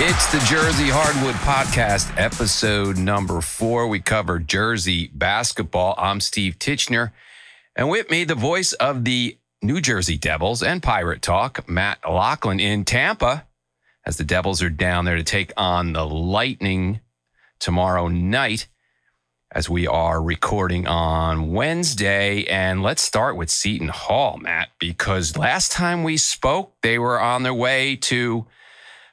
It's the Jersey Hardwood Podcast, episode number four. We cover Jersey basketball. I'm Steve Titchener. And with me, the voice of the New Jersey Devils and Pirate Talk, Matt Loughlin in Tampa, as the Devils are down there to take on the Lightning tomorrow night as we are recording on Wednesday. And let's start with Seton Hall, Matt, because last time we spoke, they were on their way to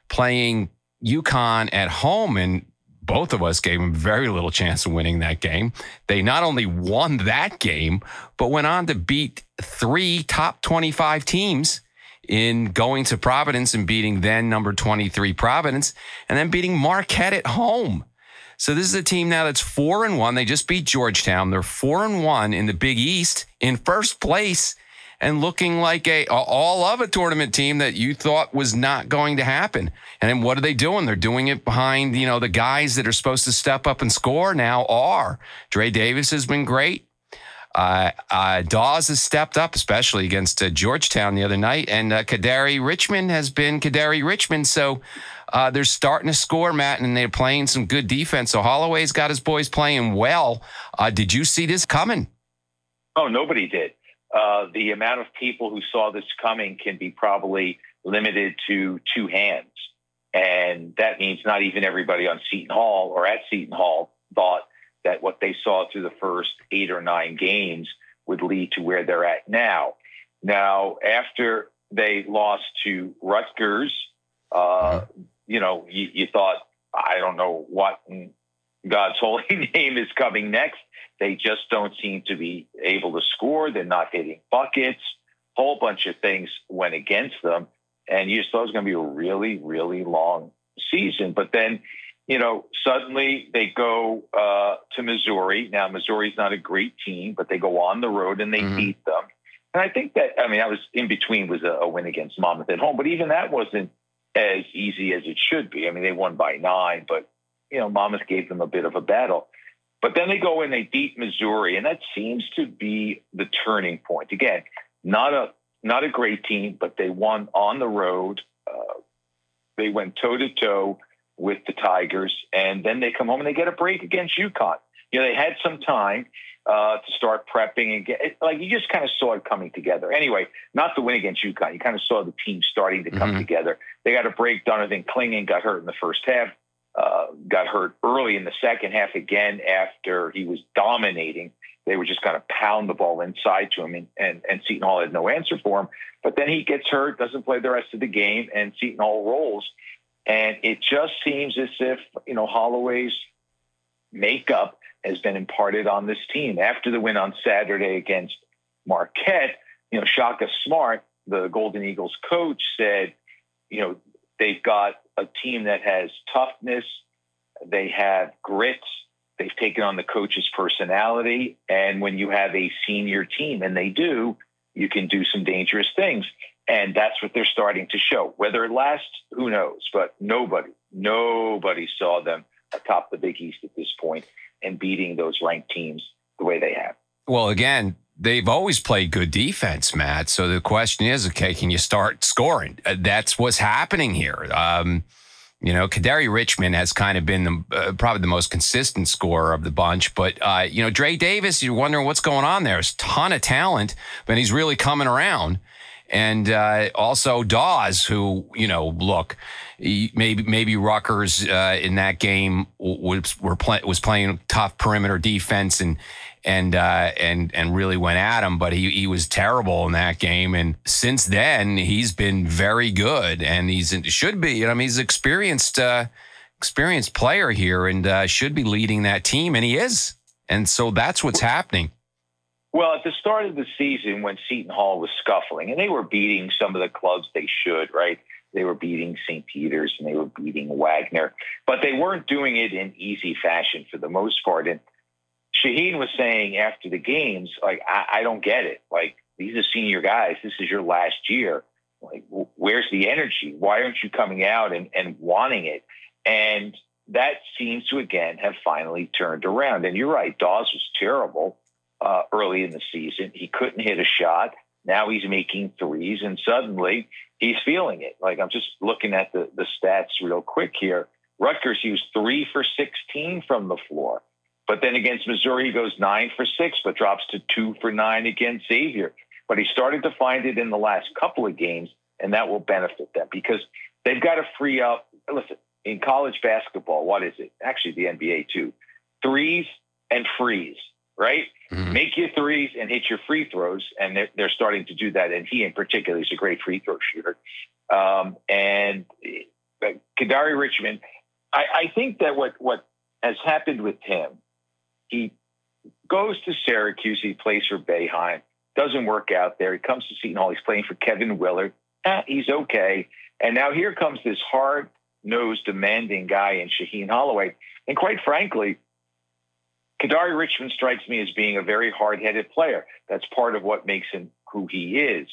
playing UConn at home, and both of us gave them very little chance of winning that game. They not only won that game, but went on to beat three top 25 teams in going to Providence and beating then number 23 Providence, and then beating Marquette at home. So this is a team now that's four and one. They just beat Georgetown. They're four and one in the Big East in first place and looking like a all of a tournament team that you thought was not going to happen. And then what are they doing? They're doing it behind, you know, the guys that are supposed to step up and score now are. Dre Davis has been great. Uh, uh, Dawes has stepped up, especially against uh, Georgetown the other night, and uh, Kadary Richmond has been Kadary Richmond. So uh, they're starting to score, Matt, and they're playing some good defense. So Holloway's got his boys playing well. Uh, did you see this coming? Oh, nobody did. Uh, the amount of people who saw this coming can be probably limited to two hands. And that means not even everybody on Seton Hall or at Seton Hall thought that what they saw through the first eight or nine games would lead to where they're at now. Now, after they lost to Rutgers, uh, mm-hmm. you know, you, you, thought, I don't know what God's holy name is coming next. They just don't seem to be able to score. They're not hitting buckets. Whole bunch of things went against them. And you just thought it was going to be a really, really long season. But then, you know, suddenly they go uh, to Missouri. Now, Missouri's not a great team, but they go on the road and they mm-hmm. beat them. And I think that, I mean, I was in between was a, a win against Monmouth at home, but even that wasn't as easy as it should be. I mean, they won by nine, but, you know, Monmouth gave them a bit of a battle. But then they go and they beat Missouri, and that seems to be the turning point. Again, not a not a great team, but they won on the road. Uh, they went toe to toe with the Tigers, and then they come home and they get a break against UConn. You know, they had some time uh, to start prepping and get like you just kind of saw it coming together. Anyway, not the win against UConn. You kind of saw the team starting to come mm-hmm. together. They got a break. Donovan Clingan got hurt in the first half uh, got hurt early in the second half again after he was dominating. They were just going to pound the ball inside to him, and, and, and Seton Hall had no answer for him. But then he gets hurt, doesn't play the rest of the game, and Seton Hall rolls. And it just seems as if, you know, Holloway's makeup has been imparted on this team. After the win on Saturday against Marquette, you know, Shaka Smart, the Golden Eagles coach, said, you know, they've got a team that has toughness, they have grit, they've taken on the coach's personality. And when you have a senior team, and they do, you can do some dangerous things. And that's what they're starting to show. Whether it lasts, who knows? But nobody, nobody saw them atop the Big East at this point and beating those ranked teams the way they have. Well, again, they've always played good defense, Matt. So the question is, okay, can you start scoring? Uh, that's what's happening here. Um, you know, Kadary Richmond has kind of been the, uh, probably the most consistent scorer of the bunch. But, uh, you know, Dre Davis, you're wondering what's going on there. There's a ton of talent, but he's really coming around. And uh, also Dawes, who, you know, look, maybe maybe Rutgers uh, in that game was, were play, was playing tough perimeter defense and and uh, and and really went at him. But he he was terrible in that game, and since then he's been very good, and he's should be. I mean, he's experienced uh, experienced player here, and uh, should be leading that team, and he is. And so that's what's happening. Well, at the start of the season, when Seton Hall was scuffling, and they were beating some of the clubs they should, right? They were beating St. Peter's and they were beating Wagner, but they weren't doing it in easy fashion for the most part. And Shaheen was saying after the games, like, I, I don't get it. Like, these are senior guys. This is your last year. Like, where's the energy? Why aren't you coming out and, and wanting it? And that seems to again have finally turned around. And you're right, Dawes was terrible uh, early in the season. He couldn't hit a shot. Now he's making threes, and suddenly he's feeling it. Like I'm just looking at the, the stats real quick here. Rutgers used three for 16 from the floor. But then against Missouri, he goes nine for six, but drops to two for nine against Xavier. But he started to find it in the last couple of games, and that will benefit them because they've got to free up. Listen, in college basketball, what is it? Actually, the NBA too. Threes and freeze, right? Mm-hmm. Make your threes and hit your free throws, and they're, they're, starting to do that. And he, in particular, is a great free throw shooter. Um, and uh, Kadary Richmond, I, I think that what what has happened with him, he goes to Syracuse, he plays for Boeheim, doesn't work out there. He comes to Seton Hall, he's playing for Kevin Willard. Eh, he's okay. And now here comes this hard nosed, demanding guy in Shaheen Holloway. And quite frankly, Kadary Richmond strikes me as being a very hard headed player. That's part of what makes him who he is.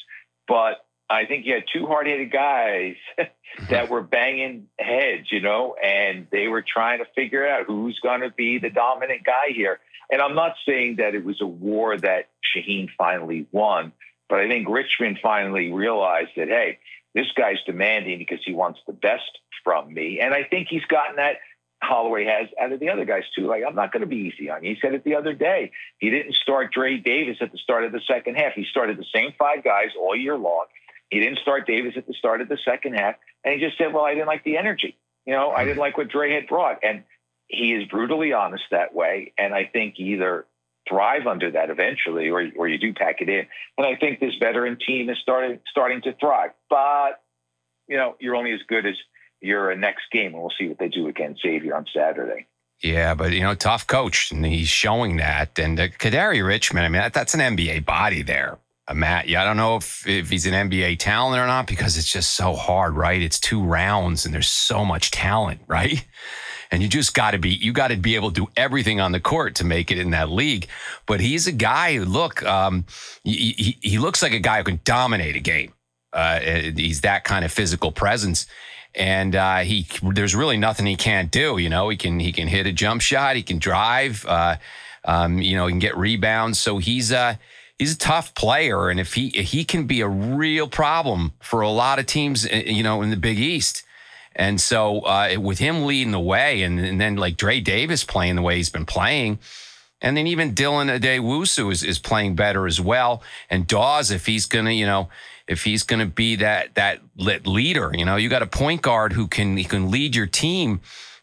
But I think you had two hard headed guys that were banging heads, you know, and they were trying to figure out who's going to be the dominant guy here. And I'm not saying that it was a war that Shaheen finally won, but I think Richmond finally realized that, hey, this guy's demanding because he wants the best from me. And I think he's gotten that Holloway has out of the other guys too. Like, I'm not going to be easy on you. He said it the other day. He didn't start Dre Davis at the start of the second half. He started the same five guys all year long. He didn't start Davis at the start of the second half. And he just said, well, I didn't like the energy. You know, I didn't like what Dre had brought. And he is brutally honest that way. And I think either thrive under that eventually or, or you do pack it in. And I think this veteran team is starting, starting to thrive. But, you know, you're only as good as – your next game, and we'll see what they do against Xavier on Saturday. Yeah, but you know, tough coach, and he's showing that. And uh, Kadary Richmond, I mean, that, that's an NBA body there. Matt, yeah, I don't know if, if he's an NBA talent or not because it's just so hard, right? It's two rounds and there's so much talent, right? And you just got to be, you got to be able to do everything on the court to make it in that league. But he's a guy look, um, he, he, he looks like a guy who can dominate a game. Uh, he's that kind of physical presence and uh, he there's really nothing he can't do. You know, he can he can hit a jump shot, he can drive, uh, um, you know, he can get rebounds. So he's a uh, he's a tough player, and if he he can be a real problem for a lot of teams, uh, you know, in the Big East. And so uh, with him leading the way, and, and then like Dre Davis playing the way he's been playing. And then even Dylan Addae-Wusu is, is playing better as well. And Dawes, if he's to, you know, if he's to be that that leader, you know, you got a point guard who can he can lead your team,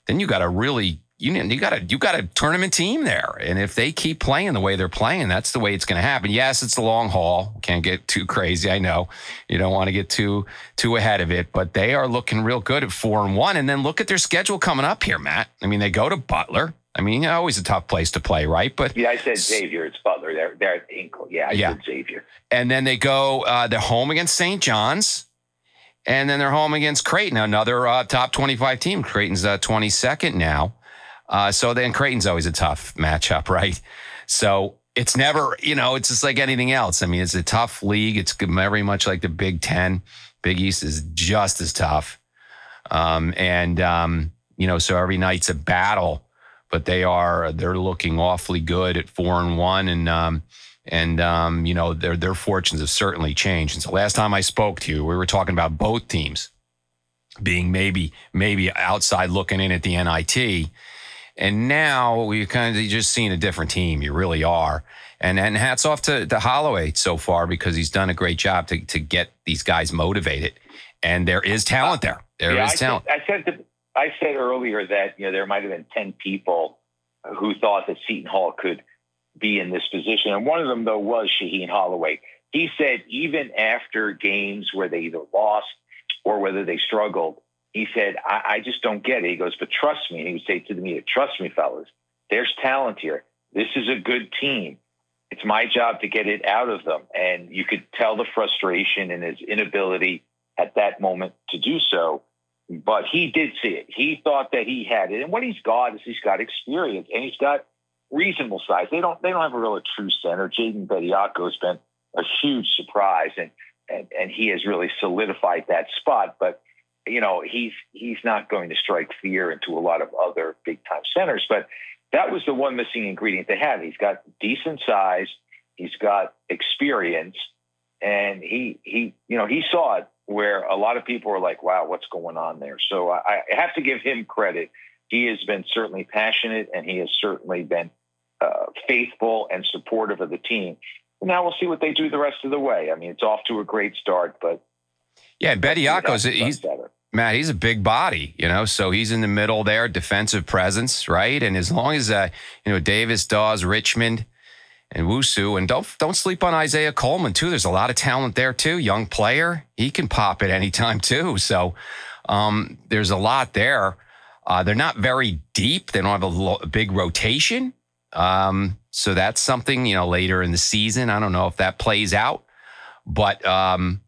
then you got a really you you got a you got a tournament team there, and if they keep playing the way they're playing, that's the way it's going to happen. Yes, it's the long haul. Can't get too crazy. I know you don't want to get too too ahead of it, but they are looking real good at four and one. And then look at their schedule coming up here, Matt. I mean, they go to Butler. I mean, always a tough place to play, right? But yeah, I said Xavier. It's Butler. They're they're at Hinkle. Yeah, I yeah. said Xavier. And then they go. Uh, they're home against St. John's, and then they're home against Creighton, another uh, top twenty-five team. Creighton's uh, twenty-second now. Uh, so then Creighton's always a tough matchup, right? So it's never, you know, it's just like anything else. I mean, it's a tough league. It's very much like the Big Ten. Big East is just as tough, um, and um, you know, so every night's a battle but they are they're looking awfully good at four and one, and um, and um, you know their their fortunes have certainly changed. And so last time I spoke to you, we were talking about both teams being maybe maybe outside looking in at the NIT, and now we kind of just seen a different team. You really are. And and hats off to, to Holloway so far because he's done a great job to to get these guys motivated. And there is talent there. There yeah, is talent. I said, I said I said earlier that you know there might have been ten people who thought that Seton Hall could be in this position, and one of them though was Shaheen Holloway. He said even after games where they either lost or whether they struggled, he said, I, I just don't get it. He goes, but trust me. And he would say to the media, trust me, fellas, there's talent here. This is a good team. It's my job to get it out of them. And you could tell the frustration and his inability at that moment to do so but he did see it. He thought that he had it, and what he's got is he's got experience and he's got reasonable size. They don't they don't have a real true center. Jaden Bediako has been a huge surprise, and, and and he has really solidified that spot. But you know he's he's not going to strike fear into a lot of other big time centers. But that was the one missing ingredient they had. He's got decent size. He's got experience and he he you know he saw it where a lot of people were like, "Wow, what's going on there?" So I, I have to give him credit. He has been certainly passionate, and he has certainly been uh, faithful and supportive of the team. Now we'll see what they do the rest of the way. I mean, it's off to a great start, but yeah, Betty Bediako's he's better. Matt, he's a big body, you know, so he's in the middle there, defensive presence, right? And as long as uh, you know Davis, Dawes, Richmond, and Wusu, and don't don't sleep on Isaiah Coleman too. There's a lot of talent there too. Young player, he can pop at any time too. So um, there's a lot there. Uh, they're not very deep. They don't have a, lo- a big rotation. Um, so that's something you know later in the season. I don't know if that plays out, but um,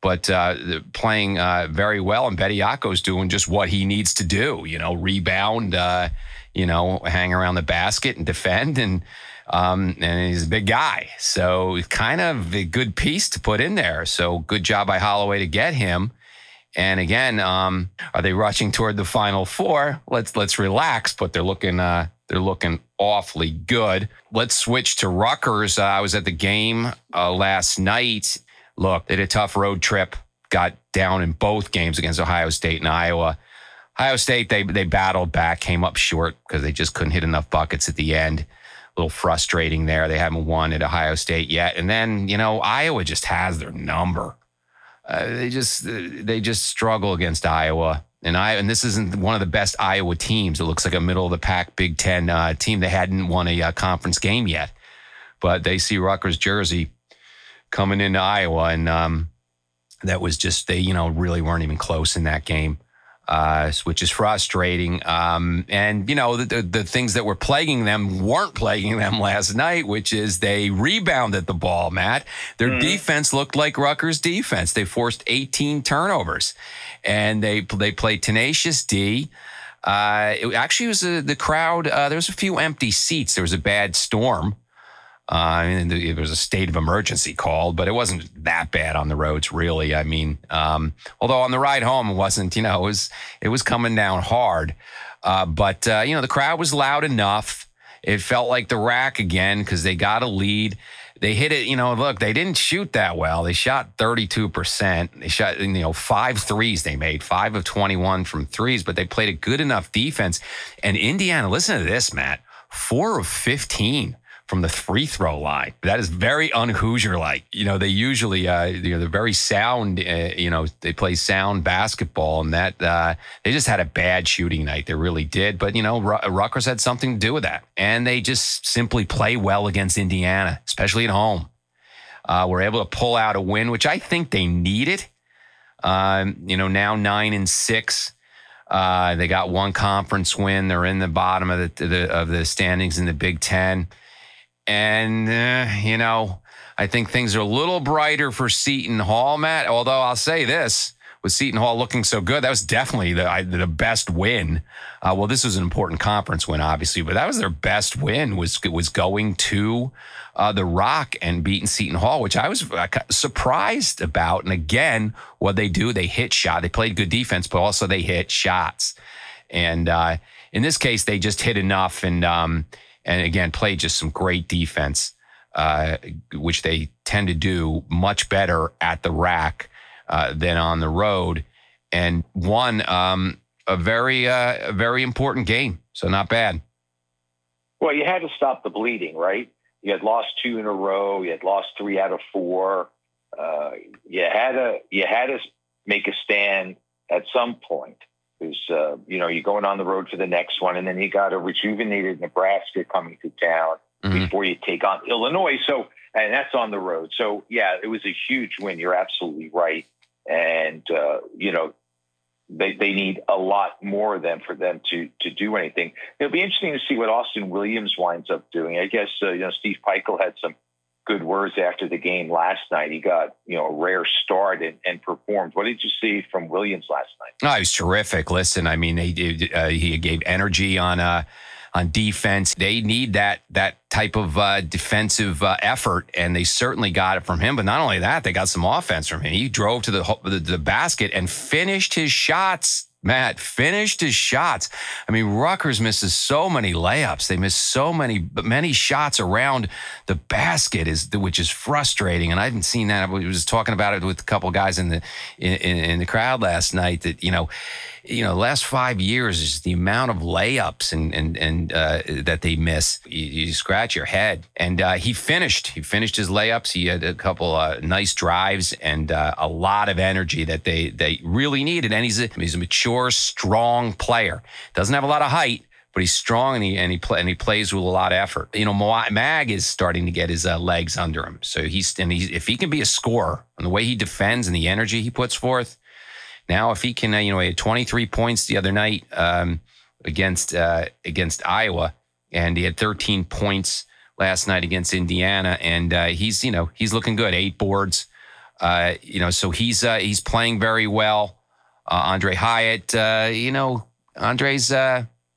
but uh, playing uh, very well. And Bediako's doing just what he needs to do. You know, rebound. Uh, you know, hang around the basket and defend. And um, and he's a big guy, so kind of a good piece to put in there. So good job by Holloway to get him. And again, um, are they rushing toward the final four? Let's let's relax, but they're looking uh, they're looking awfully good. Let's switch to Rutgers. Uh, I was at the game uh, last night look, they had a tough road trip, got down in both games against Ohio State and Iowa. Ohio State, they they battled back, came up short because they just couldn't hit enough buckets at the end. A little frustrating there. They haven't won at Ohio State yet. And then, you know, Iowa just has their number. Uh, they just they just struggle against Iowa. And I and this isn't one of the best Iowa teams. It looks like a middle of the pack Big Ten uh, team. They hadn't won a uh, conference game yet, but they see Rutgers jersey coming into Iowa, and um, that was just they, you know, really weren't even close in that game. Uh, which is frustrating. Um, and you know the, the, the things that were plaguing them weren't plaguing them last night, which is they rebounded the ball. Matt, their mm. defense looked like Rutgers' defense. They forced 18 turnovers, and they they played tenacious D. Uh, it actually was a, the crowd. Uh, there was a few empty seats. There was a bad storm. Uh, and it was a state of emergency called, but it wasn't that bad on the roads, really. I mean, um, although on the ride home, it wasn't, you know, it was, it was coming down hard. Uh, but, uh, you know, the crowd was loud enough. It felt like the RAC again because they got a lead. They hit it, you know, look, they didn't shoot that well. They shot 32%. They shot, you know, five threes they made, five of 21 from threes, but they played a good enough defense. And Indiana, listen to this, Matt, four of 15 from the free throw line. That is very un Hoosier like. You know, they usually, uh, you know, they're very sound. Uh, you know, they play sound basketball, and that uh, they just had a bad shooting night. They really did. But you know, Rutgers had something to do with that, and they just simply play well against Indiana, especially at home. Uh, we're able to pull out a win, which I think they needed. Um, you know, now nine and six. Uh, they got one conference win. They're in the bottom of the, the of the standings in the Big Ten. And, uh, you know, I think things are a little brighter for Seton Hall, Matt. Although I'll say this with Seton Hall looking so good, that was definitely the, the best win. Uh, well, this was an important conference win, obviously, but that was their best win was was going to uh, the Rock and beating Seton Hall, which I was uh, surprised about. And again, what they do, they hit shot. They played good defense, but also they hit shots. And uh, in this case, they just hit enough. And um, and again played just some great defense, uh, which they tend to do much better at the RAC uh, than on the road, and won um, a very uh, a very important game. So not bad. Well, you had to stop the bleeding, right? You had lost two in a row. You had lost three out of four. Uh, you had to you had to make a stand at some point because uh, you know you're going on the road for the next one, and then you got a rejuvenated Nebraska coming to town mm-hmm. before you take on Illinois. So, and that's on the road. So, yeah, it was a huge win. You're absolutely right, and uh, you know they they need a lot more of them for them to to do anything. It'll be interesting to see what Austin Williams winds up doing. I guess uh, you know Steve Pikiell had some good words after the game last night. He got you know a rare start and, and performed. What did you see from Williams last night? Oh, he was terrific. Listen, I mean, he uh, he gave energy on uh, on defense. They need that that type of uh, defensive uh, effort, and they certainly got it from him. But not only that, they got some offense from him. He drove to the the, the basket and finished his shots Matt finished his shots. I mean, Rutgers misses so many layups. They miss so many many shots around the basket, is which is frustrating. And I haven't seen that. I was talking about it with a couple guys in the in, in the crowd last night. That you know, you know, last five years is the amount of layups and and and uh, that they miss. You, you, scratch your head. And uh, he finished. He finished his layups. He had a couple uh, nice drives and uh, a lot of energy that they they really needed. And he's a, he's a mature, strong player. Doesn't have a lot of height, but he's strong and he and he play, and he plays with a lot of effort. You know, Mag is starting to get his uh, legs under him. So he's and he's if he can be a scorer and the way he defends and the energy he puts forth, now, if he can, uh, you know, he had 23 points the other night um, against uh, against Iowa, and he had 13 points last night against Indiana, and uh, he's, you know, he's looking good. Eight boards, uh, you know, so he's uh, he's playing very well. Uh, Aundre Hyatt, you know, Andre's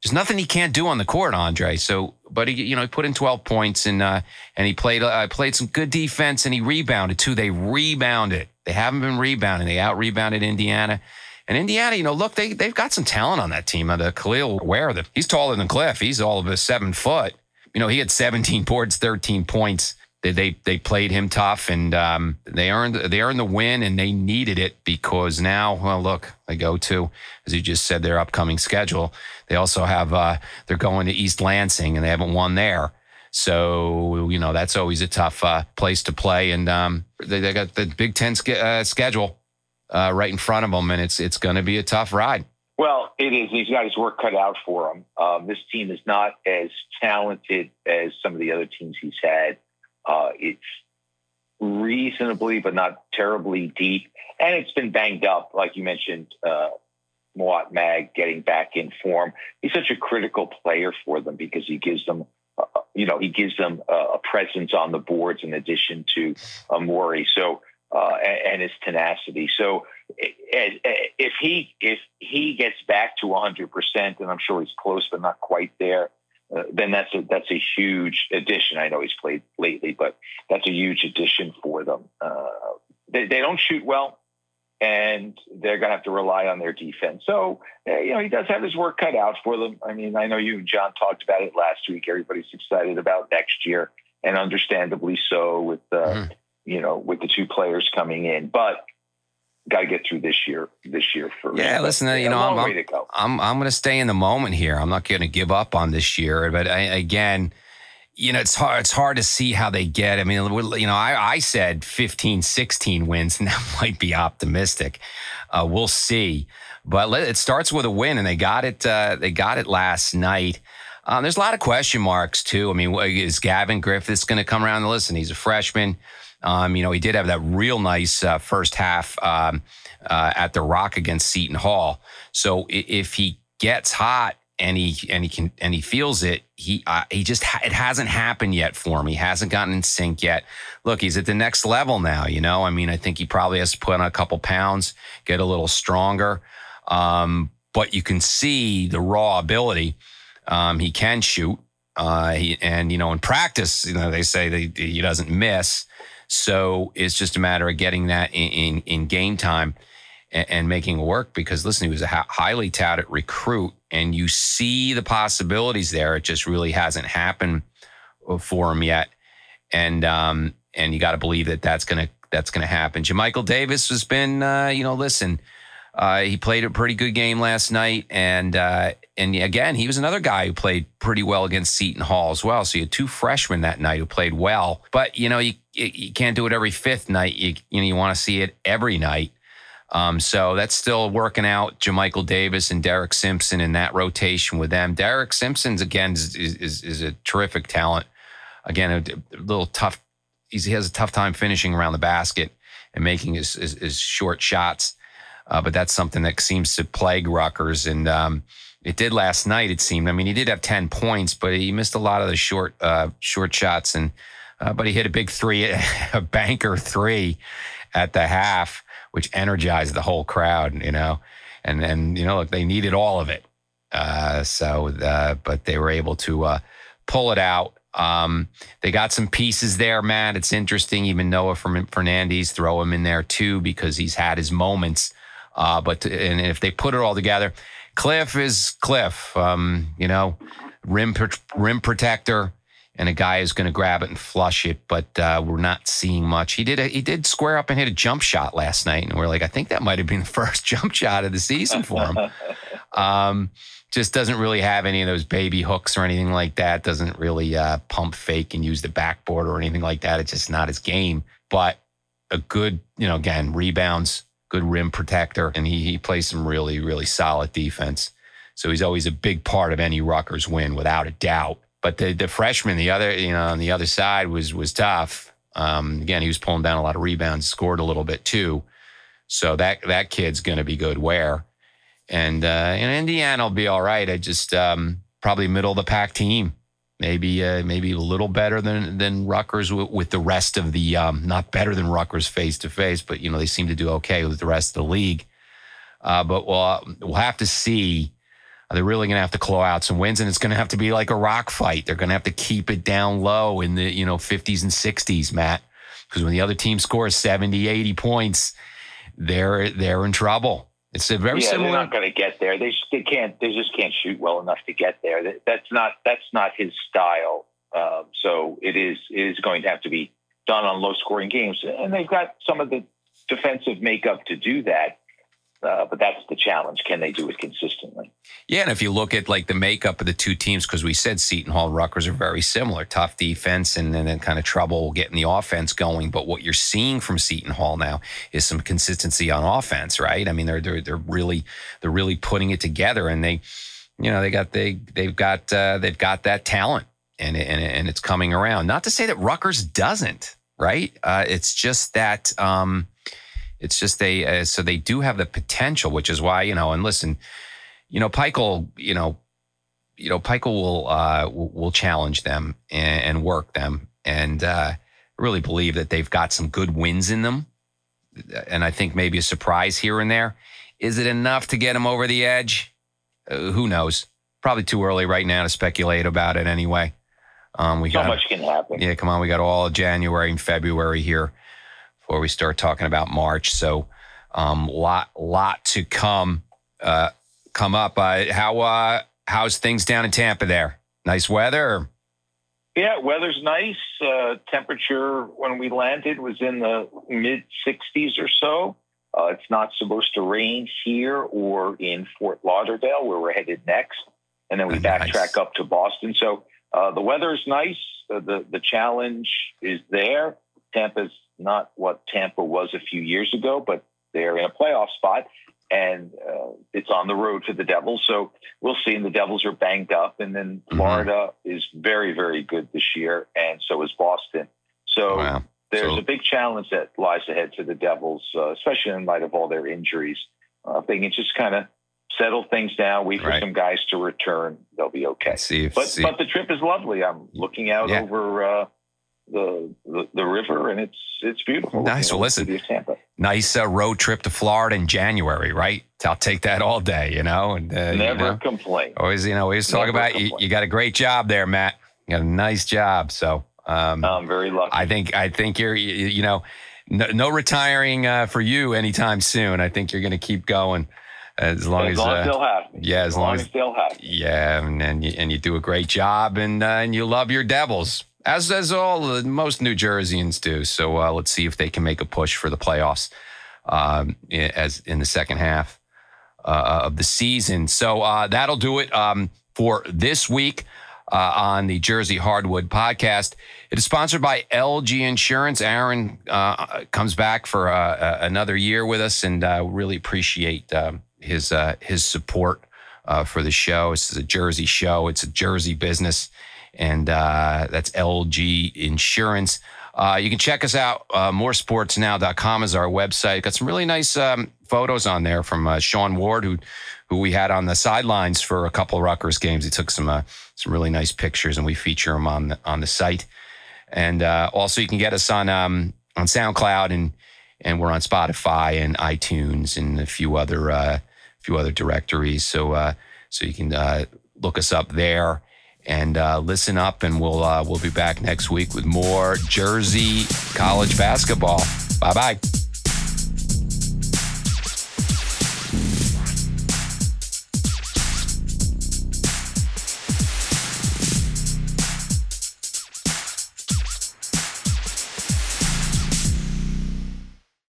there's nothing he can't do on the court, Andre. So, but he, you know, he put in 12 points and uh, and he played uh, played some good defense and he rebounded too. They rebounded. They haven't been rebounding. They out rebounded Indiana. And Indiana, you know, look, they they've got some talent on that team. Uh, the Kel'el Ware, that he's taller than Cliff. He's all of a seven foot. You know, he had 17 boards, 13 points they they, they played him tough and um, they earned they earned the win and they needed it because now well look they go to as you just said their upcoming schedule they also have uh, they're going to East Lansing and they haven't won there so you know that's always a tough uh, place to play and um, they, they, got the Big Ten ske- uh, schedule uh, right in front of them and it's it's going to be a tough ride. Well, it is. He's got his work cut out for him. Um, this team is not as talented as some of the other teams he's had. Uh, it's reasonably, but not terribly deep. And it's been banged up, like you mentioned, uh, Mag getting back in form. He's such a critical player for them because he gives them, you know, he gives them a presence on the boards in addition to Amori. So, uh, and, and, his tenacity. So, if he if he gets back to 100 percent, and I'm sure he's close, but not quite there, uh, then that's a that's a huge addition. I know he's played lately, but that's a huge addition for them. Uh, they, they don't shoot well, and they're going to have to rely on their defense. So, uh, you know, he does have his work cut out for them. I mean, I know you and John talked about it last week. Everybody's excited about next year, and understandably so with the, mm-hmm. you know, with the two players coming in. But got to get through this year. This year for yeah. Listen, you know, I'm I'm, I'm, I'm going to stay in the moment here. I'm not going to give up on this year. But I, again, you know, it's hard. It's hard to see how they get. I mean, you know, I, I said 15, 16 wins, and that might be optimistic. Uh, we'll see. But let, it starts with a win, and they got it. Uh, they got it last night. Um, there's a lot of question marks too. I mean, is Gavin Griffiths going to come around and listen? He's a freshman. Um, you know, he did have that real nice uh, first half um, uh, at the Rock against Seton Hall. So if he gets hot and he and he can and he feels it, he uh, he just ha- it hasn't happened yet for him. He hasn't gotten in sync yet. Look, he's at the next level now. You know, I mean, I think he probably has to put on a couple pounds, get a little stronger. Um, but you can see the raw ability. Um, he can shoot. Uh, he, and you know, in practice, you know, they say that he doesn't miss. So it's just a matter of getting that in, in, in game time and, and, making it work because listen, he was a highly touted recruit and you see the possibilities there. It just really hasn't happened uh, for him yet. And, um, and you got to believe that that's to, that's to happen. Jamichael Davis has been, uh, you know, listen, uh, he played a pretty good game last night, and uh, and again, he was another guy who played pretty well against Seton Hall as well. So you had two freshmen that night who played well, but you know you you can't do it every fifth night. You you know you want to see it every night. Um, so that's still working out. Jamichael Davis and Derek Simpson in that rotation with them. Derek Simpson's again is is, is a terrific talent. Again, a, a little tough. he has a tough time finishing around the basket and making his, his, his short shots. Uh, but that's something that seems to plague Rutgers. And um, it did last night, it seemed. I mean, he did have 10 points, but he missed a lot of the short uh, short shots. And uh, But he hit a big three, a banker three at the half, which energized the whole crowd, you know. And, and you know, look, they needed all of it. Uh, so, uh, but they were able to uh, pull it out. Um, they got some pieces there, Matt. It's interesting. Even Noah from Fernandes throw him in there too because he's had his moments Uh, but and if they put it all together, Cliff is Cliff. Um, you know, rim rim protector, and a guy is going to grab it and flush it. But uh, we're not seeing much. He did a, he did square up and hit a jump shot last night, and we're like, I think that might have been the first jump shot of the season for him. um, just doesn't really have any of those baby hooks or anything like that. Doesn't really uh, pump fake and use the backboard or anything like that. It's just not his game. But a good, you know, again, rebounds, good rim protector, and he he plays some really really solid defense. So he's always a big part of any Rutgers win, without a doubt. But the the freshman, the other you know on the other side was was tough. Um, again, he was pulling down a lot of rebounds, scored a little bit too. So that that kid's going to be good. Where and uh, and Indiana will be all right. I just um, probably middle of the pack team, maybe uh, maybe a little better than than Rutgers w- with the rest of the um, not better than Rutgers face to face, but you know they seem to do okay with the rest of the league. Uh, but we'll we'll have to see. They're really going to have to claw out some wins, and it's going to have to be like a rock fight. They're going to have to keep it down low in the you know 50s and 60s, Matt, because when the other team scores 70, 80 points, they're they're in trouble. It's a very yeah, similar. They're not going to get there. They just, they can't. They just can't shoot well enough to get there. That, that's not that's not his style. Um, so it is it is going to have to be done on low scoring games, and they've got some of the defensive makeup to do that. Uh, but that's the challenge. Can they do it consistently? Yeah, and if you look at like the makeup of the two teams, because we said Seton Hall, Rutgers are very similar, tough defense, and, and then kind of trouble getting the offense going. But what you're seeing from Seton Hall now is some consistency on offense, right? I mean, they're they're they're really they're really putting it together, and they, you know, they got they they've got uh, they've got that talent, and and and it's coming around. Not to say that Rutgers doesn't, right? Uh, it's just that. Um, it's just they, uh, so they do have the potential, which is why, you know, and listen, you know, Pikiell, you know, you know, Pikiell will, uh, will, will challenge them and, and, work them and, uh, really believe that they've got some good wins in them. And I think maybe a surprise here and there. Is it enough to get them over the edge? Uh, who knows? Probably too early right now to speculate about it anyway. Um, we so got, much can happen. Yeah, come on. We got all January and February here before we start talking about March. So, um, lot lot to come uh, come up. Uh, how uh, how's things down in Tampa there? Nice weather. Yeah, weather's nice. Uh, temperature when we landed was in the mid 60s or so. Uh, it's not supposed to rain here or in Fort Lauderdale, where we're headed next, and then we nice. backtrack up to Boston. So uh, the weather is nice. the the challenge is there. Tampa's not what Tampa was a few years ago, but they're in a playoff spot and uh, it's on the road for the Devils. So we'll see. And the Devils are banged up. And then mm-hmm. Florida mm-hmm. is very, very good this year. And so is Boston. So wow. there's so, a big challenge that lies ahead for the Devils, uh, especially in light of all their injuries. Uh, if they can just kind of settle things down, wait for right. some guys to return, they'll be okay. See, but, see. but the trip is lovely. I'm looking out yeah. over uh, the, the, the river, and it's it's beautiful. Nice. Well, listen, nice uh, road trip to Florida in January, right? I'll take that all day. You know, and uh, never you know, complain. Always, you know, always talk never about you, you. got a great job there, Matt. You got a nice job. So um, I'm very lucky. I think I think you're you, you know no, no retiring uh, for you anytime soon. I think you're going to keep going as long as, as, long as uh, they'll have me. Yeah, as, as long, long, as, they'll have me. Yeah, and, and you and you do a great job, and uh, and you love your Devils as as all uh, most New Jerseyans do. So uh, let's see if they can make a push for the playoffs um, as in the second half uh, of the season. So uh, that'll do it um, for this week. Uh, on the Jersey Hardwood podcast. It is sponsored by LG Insurance. Aaron uh, comes back for another year with us, and really appreciate um, his his support for the show. This is a Jersey show. It's a Jersey business and uh, that's LG Insurance. Uh, you can check us out. Uh, moresportsnow.com is our website. Got some really nice um, photos on there from uh, Sean Ward, who who we had on the sidelines for a couple Rutgers games. He took some uh, some really nice pictures, and we feature them on the, on the site. And uh, also, you can get us on um, on SoundCloud, and and we're on Spotify and iTunes and a few other uh, few other directories. So uh, so you can look us up there and uh, listen up. And we'll uh, we'll be back next week with more Jersey college basketball. Bye bye.